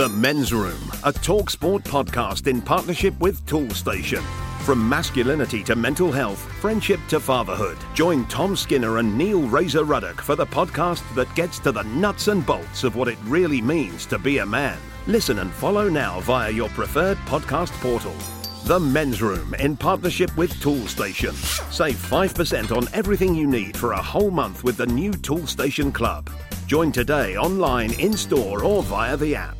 The Men's Room, a talk sport podcast in partnership with Toolstation. From masculinity to mental health, friendship to fatherhood. Join Tom Skinner and Neil Razor Ruddock for the podcast that gets to the nuts and bolts of what it really means to be a man. Listen and follow now via your preferred podcast portal. The Men's Room in partnership with Toolstation. Save 5% on everything you need for a whole month with the new Toolstation Club. Join today online, in store, or via the app.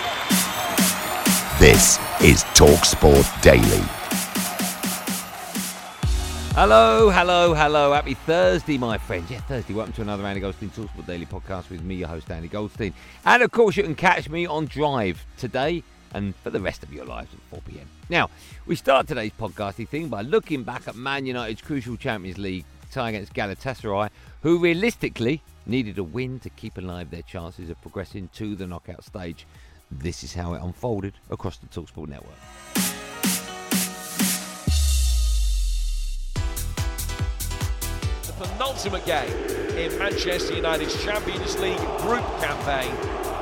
This is TalkSport Daily. Hello, hello, hello. Happy Thursday, my friends. Yeah, Thursday. Welcome to another Andy Goldstein Talksport Daily podcast with me, your host, Andy Goldstein. And of course, you can catch me on Drive today and for the rest of your lives at 4 pm. Now, we start today's podcasting thing by looking back at Man United's crucial Champions League tie against Galatasaray, who realistically needed a win to keep alive their chances of progressing to the knockout stage. This is how it unfolded across the Talksport network. the penultimate game in Manchester United's Champions League group campaign,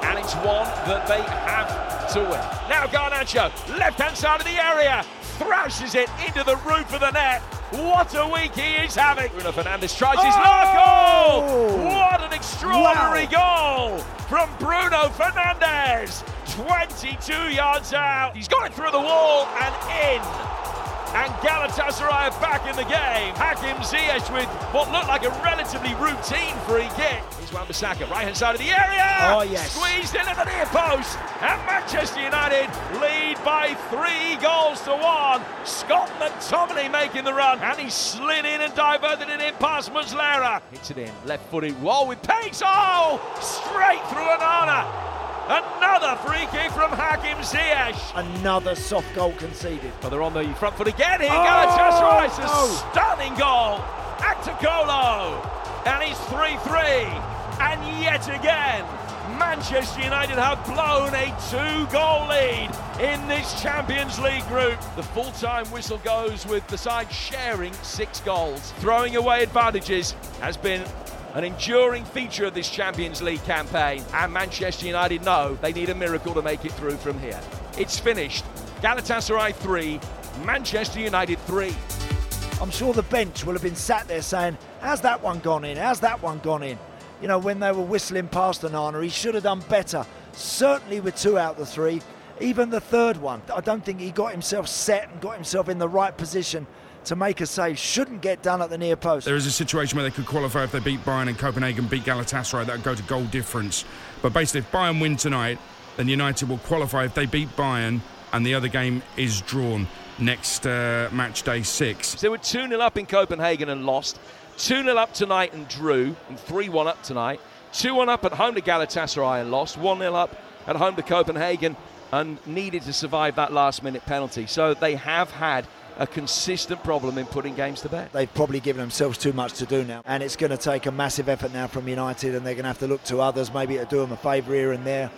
and it's one that they have to win. Now Garnacho, left-hand side of the area, thrashes it into the roof of the net. What a week he is having! Bruno Fernandes tries his Oh! oh! What an extraordinary goal from Bruno Fernandes! 22 yards out. He's got it through the wall and in. And Galatasaray are back in the game. Hakim Ziyech with what looked like a relatively routine free kick. Here's Wan-Bissaka, right-hand side of the area. Oh, yes. Squeezed in at the near post. And Manchester United lead by three goals to one. Scott McTominay making the run. And he slid in and diverted it in past Muslera. Hits it in, left-footed wall with pace. Oh, straight through Onana. Another free kick from Hakim Ziyech. Another soft goal conceded. But they're on the front foot again. Here Oh, Galatasaray. It's a no. stunning goal. Aktürkoğlu. And he's 3-3. And yet again, Manchester United have blown a two-goal lead in this Champions League group. The full-time whistle goes with the side sharing six goals. Throwing away advantages has been an enduring feature of this Champions League campaign, and Manchester United know they need a miracle to make it through from here. It's finished. Galatasaray 3, Manchester United 3. I'm sure the bench will have been sat there saying, How's that one gone in? How's that one gone in? You know, when they were whistling past Onana, he should have done better. Certainly with two out of the three. Even the third one, I don't think he got himself set and got himself in the right position to make a save. Shouldn't get done at the near post. There is a situation where they could qualify if they beat Bayern and Copenhagen beat Galatasaray. That would go to goal difference. But basically, if Bayern win tonight, then United will qualify if they beat Bayern and the other game is drawn next uh, match day six. So they were 2 0 up in Copenhagen and lost. 2 0 up tonight and drew, and 3 1 up tonight. 2 1 up at home to Galatasaray and lost. 1 0 up at home to Copenhagen and needed to survive that last minute penalty. So they have had a consistent problem in putting games to bed. They've probably given themselves too much to do now, and it's going to take a massive effort now from United, and they're going to have to look to others maybe to do them a favour here and there.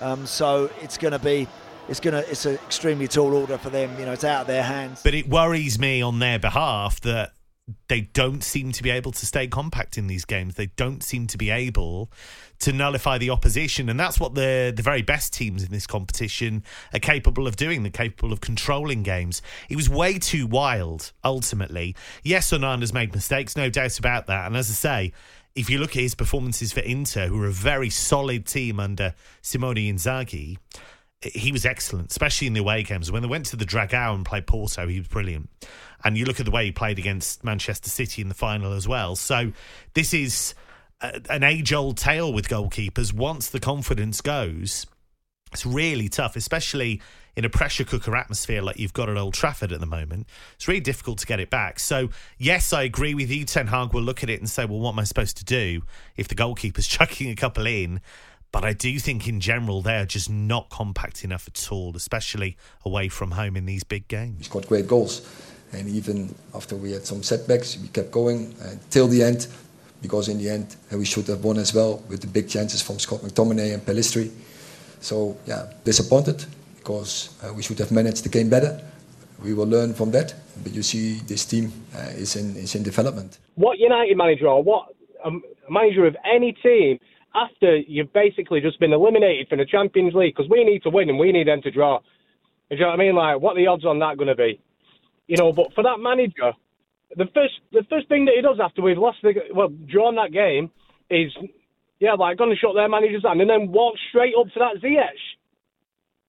Um, so it's going to be, it's going to, it's an extremely tall order for them. You know, it's out of their hands. But it worries me on their behalf that they don't seem to be able to stay compact in these games. They don't seem to be able to nullify the opposition, and that's what the the very best teams in this competition are capable of doing. They're capable of controlling games. It was way too wild. Ultimately, yes, Onana's made mistakes, no doubt about that. And as I say. If you look at his performances for Inter, who are a very solid team under Simone Inzaghi, he was excellent, especially in the away games. When they went to the Dragao and played Porto, he was brilliant. And you look at the way he played against Manchester City in the final as well. So this is a, an age old tale with goalkeepers. Once the confidence goes, it's really tough, especially in a pressure cooker atmosphere like you've got at Old Trafford at the moment. It's really difficult to get it back. So, yes, I agree with you. Ten Hag will look at it and say, well, what am I supposed to do if the goalkeeper's chucking a couple in? But I do think in general they're just not compact enough at all, especially away from home in these big games. We scored great goals. And even after we had some setbacks, we kept going uh, till the end, because in the end uh, we should have won as well with the big chances from Scott McTominay and Pellistri. So yeah, disappointed because uh, we should have managed the game better. We will learn from that. But you see, this team uh, is in is in development. What United manager or what um, manager of any team after you've basically just been eliminated from the Champions League because we need to win and we need them to draw. You know what I mean? Like, what are the odds on that going to be? You know, but for that manager, the first the first thing that he does after we've lost the well drawn that game is yeah, like going to shut their manager's hand and then walk straight up to that Ziyech.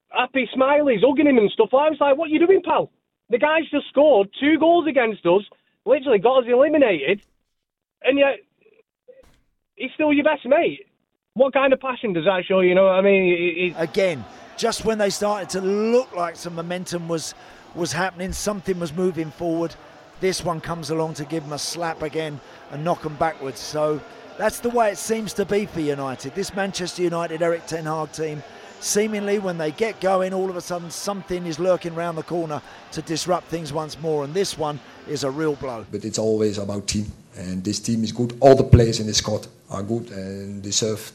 Happy smileys, hugging him and stuff. I was like, what are you doing, pal? The guy's just scored two goals against us, literally got us eliminated, and yet he's still your best mate. What kind of passion does that show? You know what I mean? Again, just when they started to look like some momentum was was happening, something was moving forward. This one comes along to give them a slap again and knock them backwards. So that's the way it seems to be for United. This Manchester United Eric Ten Hag team, seemingly when they get going, all of a sudden something is lurking around the corner to disrupt things once more. And this one is a real blow. But it's always about team, and this team is good. All the players in this squad are good and deserve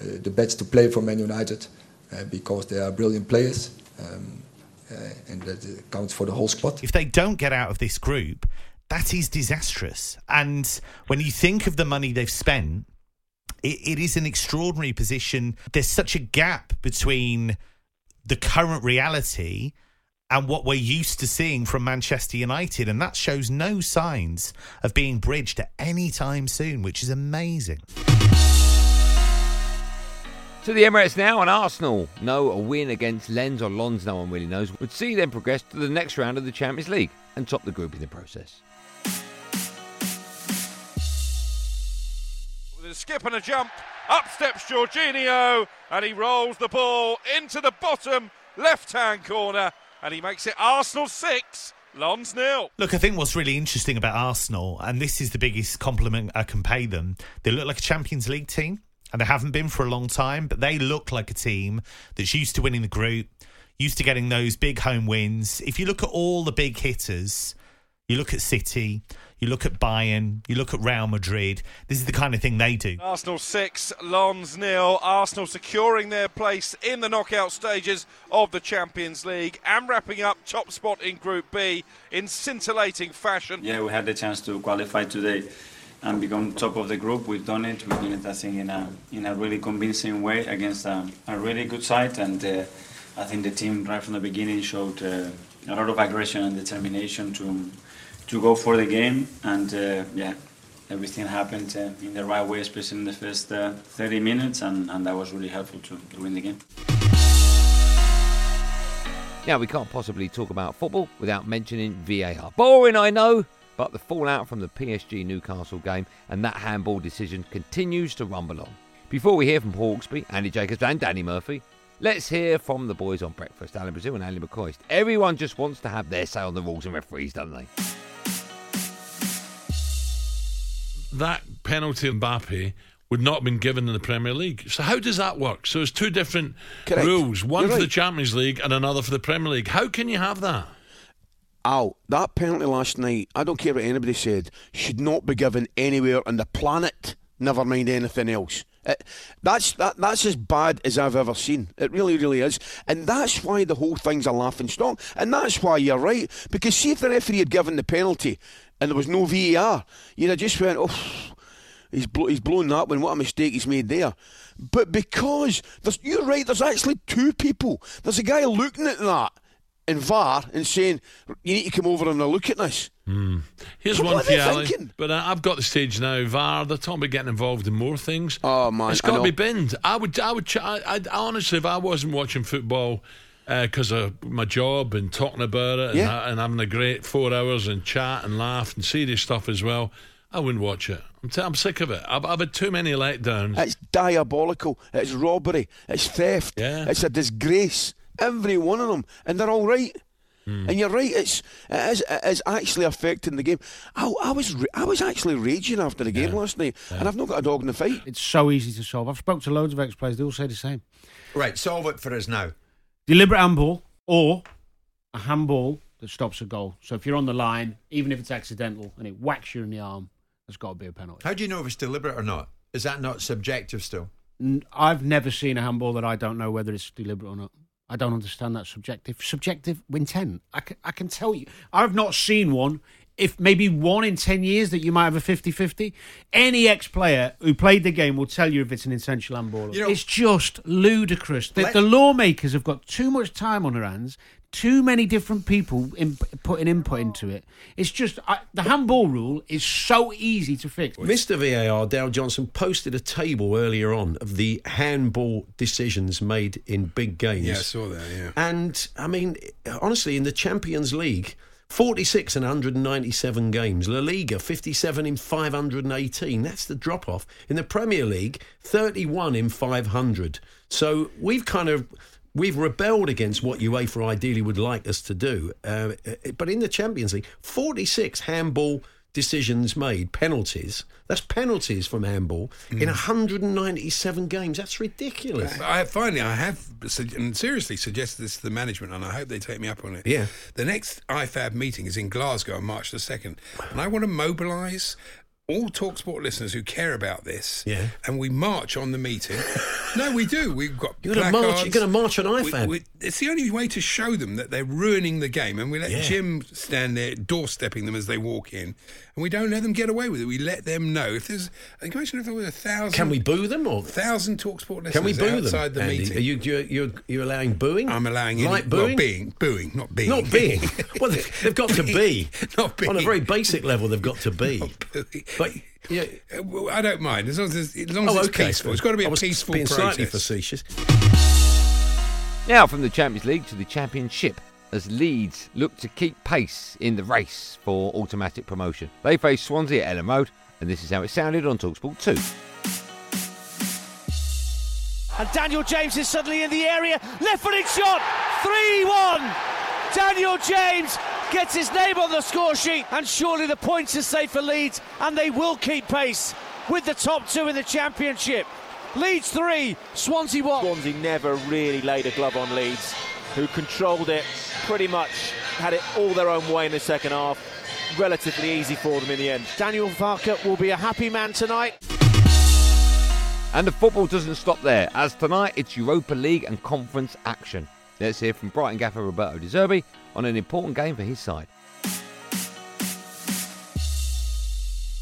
uh, the best to play for Man United uh, because they are brilliant players. Um, uh, and that counts for the whole squad. If they don't get out of this group, that is disastrous. And when you think of the money they've spent, it, it is an extraordinary position. There's such a gap between the current reality and what we're used to seeing from Manchester United, and that shows no signs of being bridged at any time soon, which is amazing. To the Emirates now, and Arsenal know a win against Lens or Lons, no one really knows, would see them progress to the next round of the Champions League and top the group in the process. With a skip and a jump, up steps Jorginho, and he rolls the ball into the bottom left hand corner, and he makes it Arsenal 6. Lons nil. Look, I think what's really interesting about Arsenal, and this is the biggest compliment I can pay them, they look like a Champions League team and they haven't been for a long time, but they look like a team that's used to winning the group, used to getting those big home wins. If you look at all the big hitters, you look at City, you look at Bayern, you look at Real Madrid, this is the kind of thing they do. Arsenal 6, Lons nil. Arsenal securing their place in the knockout stages of the Champions League and wrapping up top spot in Group B in scintillating fashion. Yeah, we had the chance to qualify today and become top of the group. We've done it. We've done it, I think, in a in a really convincing way against a, a really good side. And uh, I think the team right from the beginning showed uh, a lot of aggression and determination to to go for the game. And uh, yeah, everything happened uh, in the right way, especially in the first uh, 30 minutes, and, and that was really helpful to, to win the game. Now, we can't possibly talk about football without mentioning VAR. Boring, I know, but the fallout from the PSG Newcastle game and that handball decision continues to rumble on. Before we hear from Hawksbee, Andy Jacobs, and Danny Murphy, let's hear from the boys on breakfast, Alan Brazil and Andy McCoist. Everyone just wants to have their say on the rules and referees, don't they? That penalty Mbappe would not have been given in the Premier League. So how does that work? So it's two different Correct. rules, one You're for the. Champions League and another for the Premier League. How can you have that? Al, that penalty last night, I don't care what anybody said, should not be given anywhere on the planet, never mind anything else. It, that's that, that's as bad as I've ever seen. It really, really is. And that's why the whole thing's a laughing stock. And that's why you're right. Because see if the referee had given the penalty and there was no VAR, you'd have just went, oh, he's, blo- he's blown that one. What a mistake he's made there. But because, there's, you're right, there's actually two people. There's a guy looking at that in VAR and saying, you need to come over and look at this. Here's So one for you, Ali. But uh, I've got the stage now. VAR, they're talking about getting involved in more things. Oh, man, it's got to be binned. I would, I would, ch- I, I, honestly, if I wasn't watching football Uh, because of my job and talking about it and, Yeah. ha- and having a great four hours and chat and laugh and serious stuff as well, I wouldn't watch it. I'm, t- I'm sick of it. I've, I've had too many letdowns. It's diabolical. It's robbery. It's theft. Yeah. It's a disgrace. Every one of them. And they're all right. Hmm. And you're right, it's it is, it is actually affecting the game. I, I was I was actually raging after the game last night, and I've not got a dog in the fight. It's so easy to solve. I've spoke to loads of ex-players. They all say the same. Right, solve it for us now. Deliberate handball or a handball that stops a goal. So if you're on the line, even if it's accidental and it whacks you in the arm, there's got to be a penalty. How do you know if it's deliberate or not? Is that not subjective still? N- I've never seen a handball that I don't know whether it's deliberate or not. I don't understand that subjective. Subjective intent. I can, I can tell you. I've not seen one. If maybe one in 10 years that you might have a 50 50. Any ex player who played the game will tell you if it's an intentional handball. You know- it's just ludicrous. The, the lawmakers have got too much time on their hands, too many different people in, putting input into it. It's just I, the handball rule is so easy to fix. Mr. VAR, Dale Johnson, posted a table earlier on of the handball decisions made in big games. Yeah, I saw that, yeah. And, I mean, honestly, in the Champions League, 46 in 197 games. La Liga, 57 in 518. That's the drop off. In the Premier League, 31 in 500. So we've kind of. We've rebelled against what UEFA ideally would like us to do. Uh, but in the Champions League, 46 handball decisions made, penalties. That's penalties from handball in mm. 197 games. That's ridiculous. I finally, I have su- and seriously suggested this to the management, and I hope they take me up on it. Yeah. The next IFAB meeting is in Glasgow on March the second, and I want to mobilise all Talksport listeners who care about this. Yeah. And we march on the meeting. no, we do. We've got You're gonna march- you're gonna march on We- IFAB. we- it's the only way to show them that they're ruining the game, and we let Yeah. Jim stand there doorstepping them as they walk in, and we don't let them get away with it. We let them know if there's. Imagine if there were a thousand. Can we boo them or thousand Talksport listeners Can we boo outside them? the Andy? meeting? Are you you're, you're, you're allowing booing? I'm allowing light any, well, booing. being, booing, not being. Not being. well, they- they've got to be. Not being. On a very basic level, they've got to be. But yeah, I don't mind as long as it's, as long as oh, it's okay. peaceful. It's got to be I a was peaceful being slightly facetious. Now from the Champions League to the Championship as Leeds look to keep pace in the race for automatic promotion. They face Swansea at Elland Road, and this is how it sounded on Talksport 2. And Daniel James is suddenly in the area. Left footed shot. 3 1. Daniel James gets his name on the score sheet. And surely the points are safe for Leeds. And they will keep pace with the top two in the Championship. Leeds 3, Swansea 1. Swansea never really laid a glove on Leeds, who controlled it pretty much, had it all their own way in the second half. Relatively easy for them in the end. Daniel Farke will be a happy man tonight. And the football doesn't stop there, as tonight it's Europa League and conference action. Let's hear from Brighton gaffer Roberto De Zerbi on an important game for his side.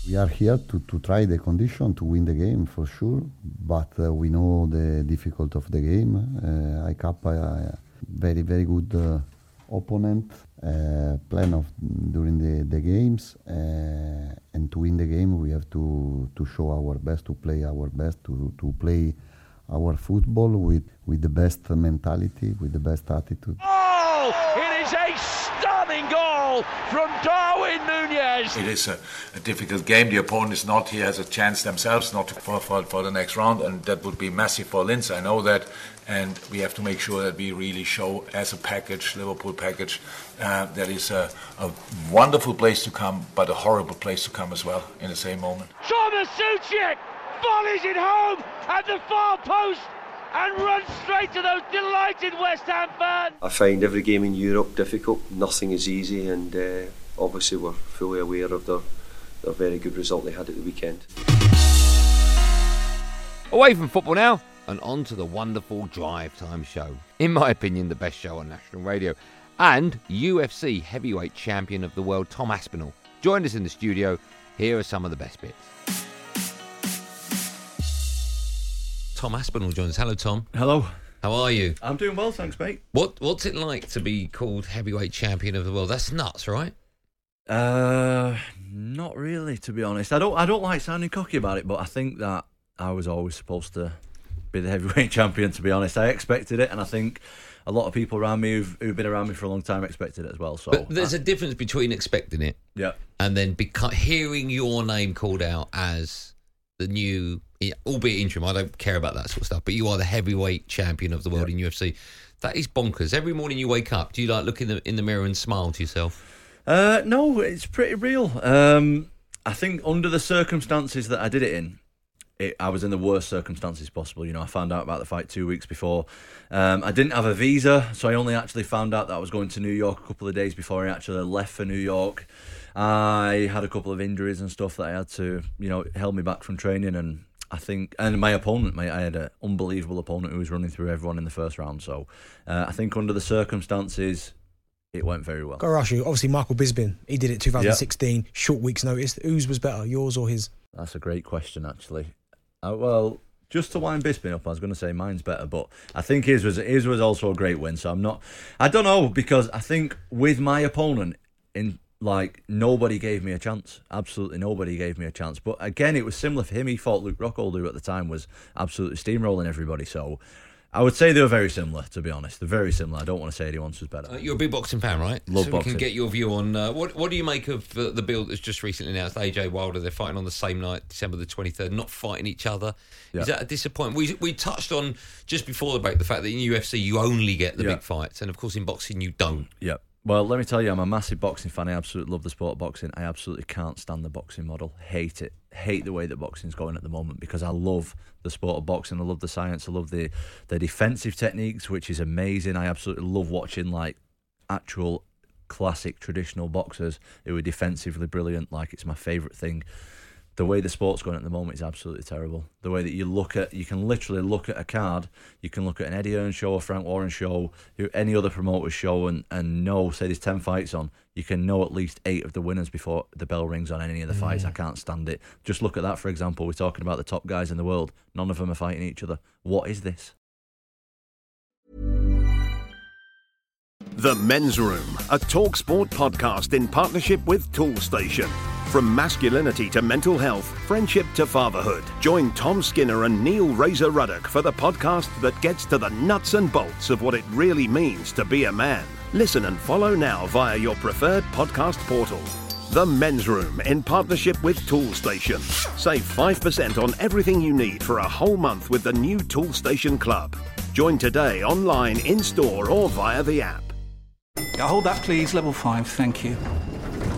We are here to, to try the condition to win the game for sure, but uh, we know the difficult of the game. Uh, ICAP a very very good uh, opponent. Uh, plan of during the, the games uh, and to win the game we have to, to show our best to play our best to, to play our football with, with the best mentality with the best attitude Oh, it is a stunning goal from Darwin Nunez. It is a, a difficult game. The opponent is not. He has a chance themselves not to for, for, for the next round, and that would be massive for Linz. I know that, and we have to make sure that we really show as a package, Liverpool package, uh, that is a, a wonderful place to come, but a horrible place to come as well in the same moment. Thomas Souček volleys it home at the far post and runs straight to those delighted West Ham fans. I find every game in Europe difficult. Nothing is easy, and uh, obviously we're fully aware of the, the very good result they had at the weekend. Away from football now, and on to the wonderful Drive Time show. In my opinion, the best show on national radio. And UFC heavyweight champion of the world, Tom Aspinall, joined us in the studio. Here are some of the best bits. Tom Aspinall joins us. Hello, Tom. Hello. How are you? I'm doing well, thanks, mate. What What's it like to be called heavyweight champion of the world? That's nuts, right? Uh, not really, to be honest. I don't. I don't like sounding cocky about it, but I think that I was always supposed to be the heavyweight champion. To be honest, I expected it, and I think a lot of people around me who've, who've been around me for a long time expected it as well. So, But there's a difference between expecting it yeah, and then beca- hearing your name called out as the new, albeit interim. I don't care about that sort of stuff. But you are the heavyweight champion of the world in UFC. That is bonkers. Every morning you wake up, do you like look in the in the mirror and smile to yourself? Uh, no, it's pretty real. Um, I think under the circumstances that I did it in, it, I was in the worst circumstances possible. You know, I found out about the fight two weeks before. Um, I didn't have a visa, so I only actually found out that I was going to New York a couple of days before I actually left for New York. I had a couple of injuries and stuff that I had to, you know, held me back from training. And I think, and my opponent, mate, I had an unbelievable opponent who was running through everyone in the first round. So uh, I think under the circumstances, it went very well. Got to ask you, obviously, Michael Bisping, he did it 2016, short week's notice. Whose was better, yours or his? That's a great question, actually. Uh, well, just to wind Bisping up, I was going to say mine's better, but I think his was his was also a great win. So I'm not. I don't know because I think with my opponent in like nobody gave me a chance. Absolutely nobody gave me a chance. But again, it was similar for him. He fought Luke Rockhold, who at the time was absolutely steamrolling everybody. So I would say they were very similar, to be honest. They're very similar. I don't want to say anyone's was better. Uh, you're a big boxing fan, right? Love so boxing. we can get your view on uh, what what do you make of uh, the build that's just recently announced? AJ Wilder, they're fighting on the same night, December the 23rd, not fighting each other. Yeah. Is that a disappointment? We we touched on just before the break the fact that in UFC you only get the Yeah. big fights, and of course in boxing you don't. Yep. Well, let me tell you, I'm a massive boxing fan. I absolutely love the sport of boxing. I absolutely can't stand the boxing model. Hate it. Hate the way that boxing's going at the moment because I love the sport of boxing. I love the science. I love the the defensive techniques, which is amazing. I absolutely love watching like actual classic traditional boxers who are defensively brilliant. Like it's my favourite thing. The way the sport's going at the moment is absolutely terrible. The way that you look at, you can literally look at a card, you can look at an Eddie Hearn show, a Frank Warren show, any other promoter's show, and, and know, say there's 10 fights on, you can know at least eight of the winners before the bell rings on any of the fights. I can't stand it. Just look at that, for example. We're talking about the top guys in the world. None of them are fighting each other. What is this? The Men's Room, a talk sport podcast in partnership with Toolstation. From masculinity to mental health, friendship to fatherhood. Join Tom Skinner and Neil Razor Ruddock for the podcast that gets to the nuts and bolts of what it really means to be a man. Listen and follow now via your preferred podcast portal. The Men's Room in partnership with Toolstation. Save 5% on everything you need for a whole month with the new Toolstation Club. Join today online, in store, or via the app. Yeah, hold that, please. Level five, thank you.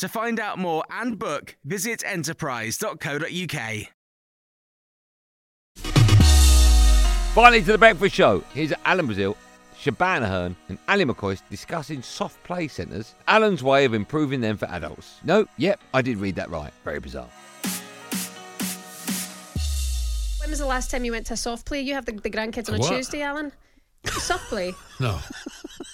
To find out more and book, visit enterprise.co.uk. Finally to the breakfast show. Here's Alan Brazil, Shebahn Aherne, and Ali McCoist discussing soft play centres, Alan's way of improving them for adults. No, yep, I did read that right. Very bizarre. When was the last time you went to a soft play? You have the, the grandkids on a What? Tuesday, Alan. Soft play. No,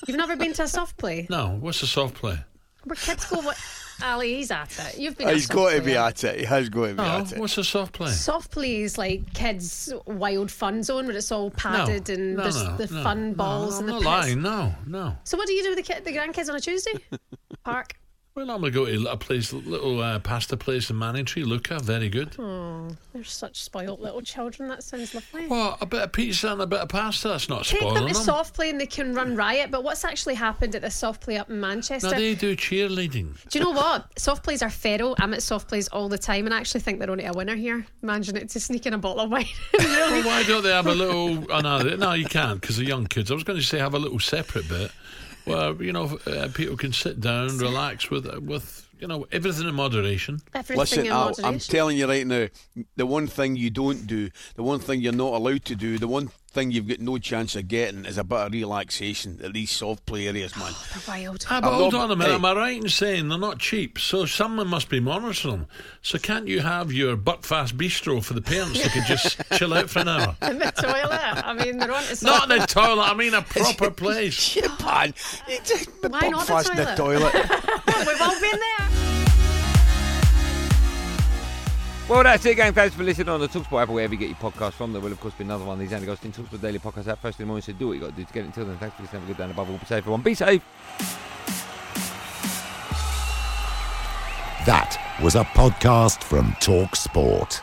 You've never been to a soft play. no. What's a soft play? Where kids go. What? Ali, he's at it. You've been. Oh, at Oh, He's soft got to be at it. He has got to be No, at it. what's a soft play? Soft play is like kids' wild fun zone where it's all padded and no, there's no, the no, fun no, balls I'm and the not pits. lying. No, no. So what do you do with the kid, the grandkids on a Tuesday? Park. Well, I'm gonna go to a place, little uh, pasta place in Manningtree. Luca, very good. Oh, they're such spoilt little children. That sounds lovely. Well, a bit of pizza and a bit of pasta. That's not Take them spoiling to soft play and they can run riot. But what's actually happened at the soft play up in Manchester? No, they do cheerleading. Do you know what? Soft plays are feral. I'm at soft plays all the time and I actually think they're only a winner here. Managing it to sneak in a bottle of wine. Well, why don't they have a little? Oh, no, no, you can't because they're young kids. I was going to say have a little separate bit where you know uh, people can sit down, relax with with You know, everything in moderation. Everything Listen, in Al, moderation. I'm telling you right now, the one thing you don't do, the one thing you're not allowed to do, the one thing you've got no chance of getting is a bit of relaxation at these soft play areas, man. Oh, they're wild. Ah, but hold on a minute. hey. Am I right in saying they're not cheap? So someone must be monitoring them. So can't you have your buckfast bistro for the parents that could just chill out for an hour? in the toilet. I mean, they're on to Not in the toilet. I mean a proper place. Yeah, man. Why not the Buckfast in the toilet. We've all been there. Well, that's it, gang. Thanks for listening on the Talksport app wherever you get your podcast from. There will, of course, be another one these Andy Goldstein Talksport Daily Podcast app first in the morning. So do what you got to do to get it until then. Thanks for listening. Have a good day and above all, be safe, everyone. Be safe. That was a podcast from Talk Sport.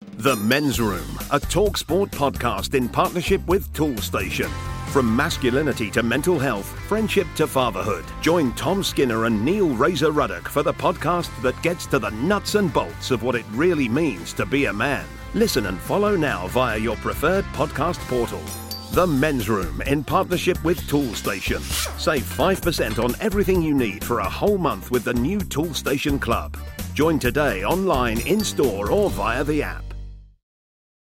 The Men's Room, a talk sport podcast in partnership with Toolstation. From masculinity to mental health, friendship to fatherhood. Join Tom Skinner and Neil Razor Ruddock for the podcast that gets to the nuts and bolts of what it really means to be a man. Listen and follow now via your preferred podcast portal. The Men's Room in partnership with Toolstation. Save 5% on everything you need for a whole month with the new Toolstation Club. Join today online, in store, or via the app.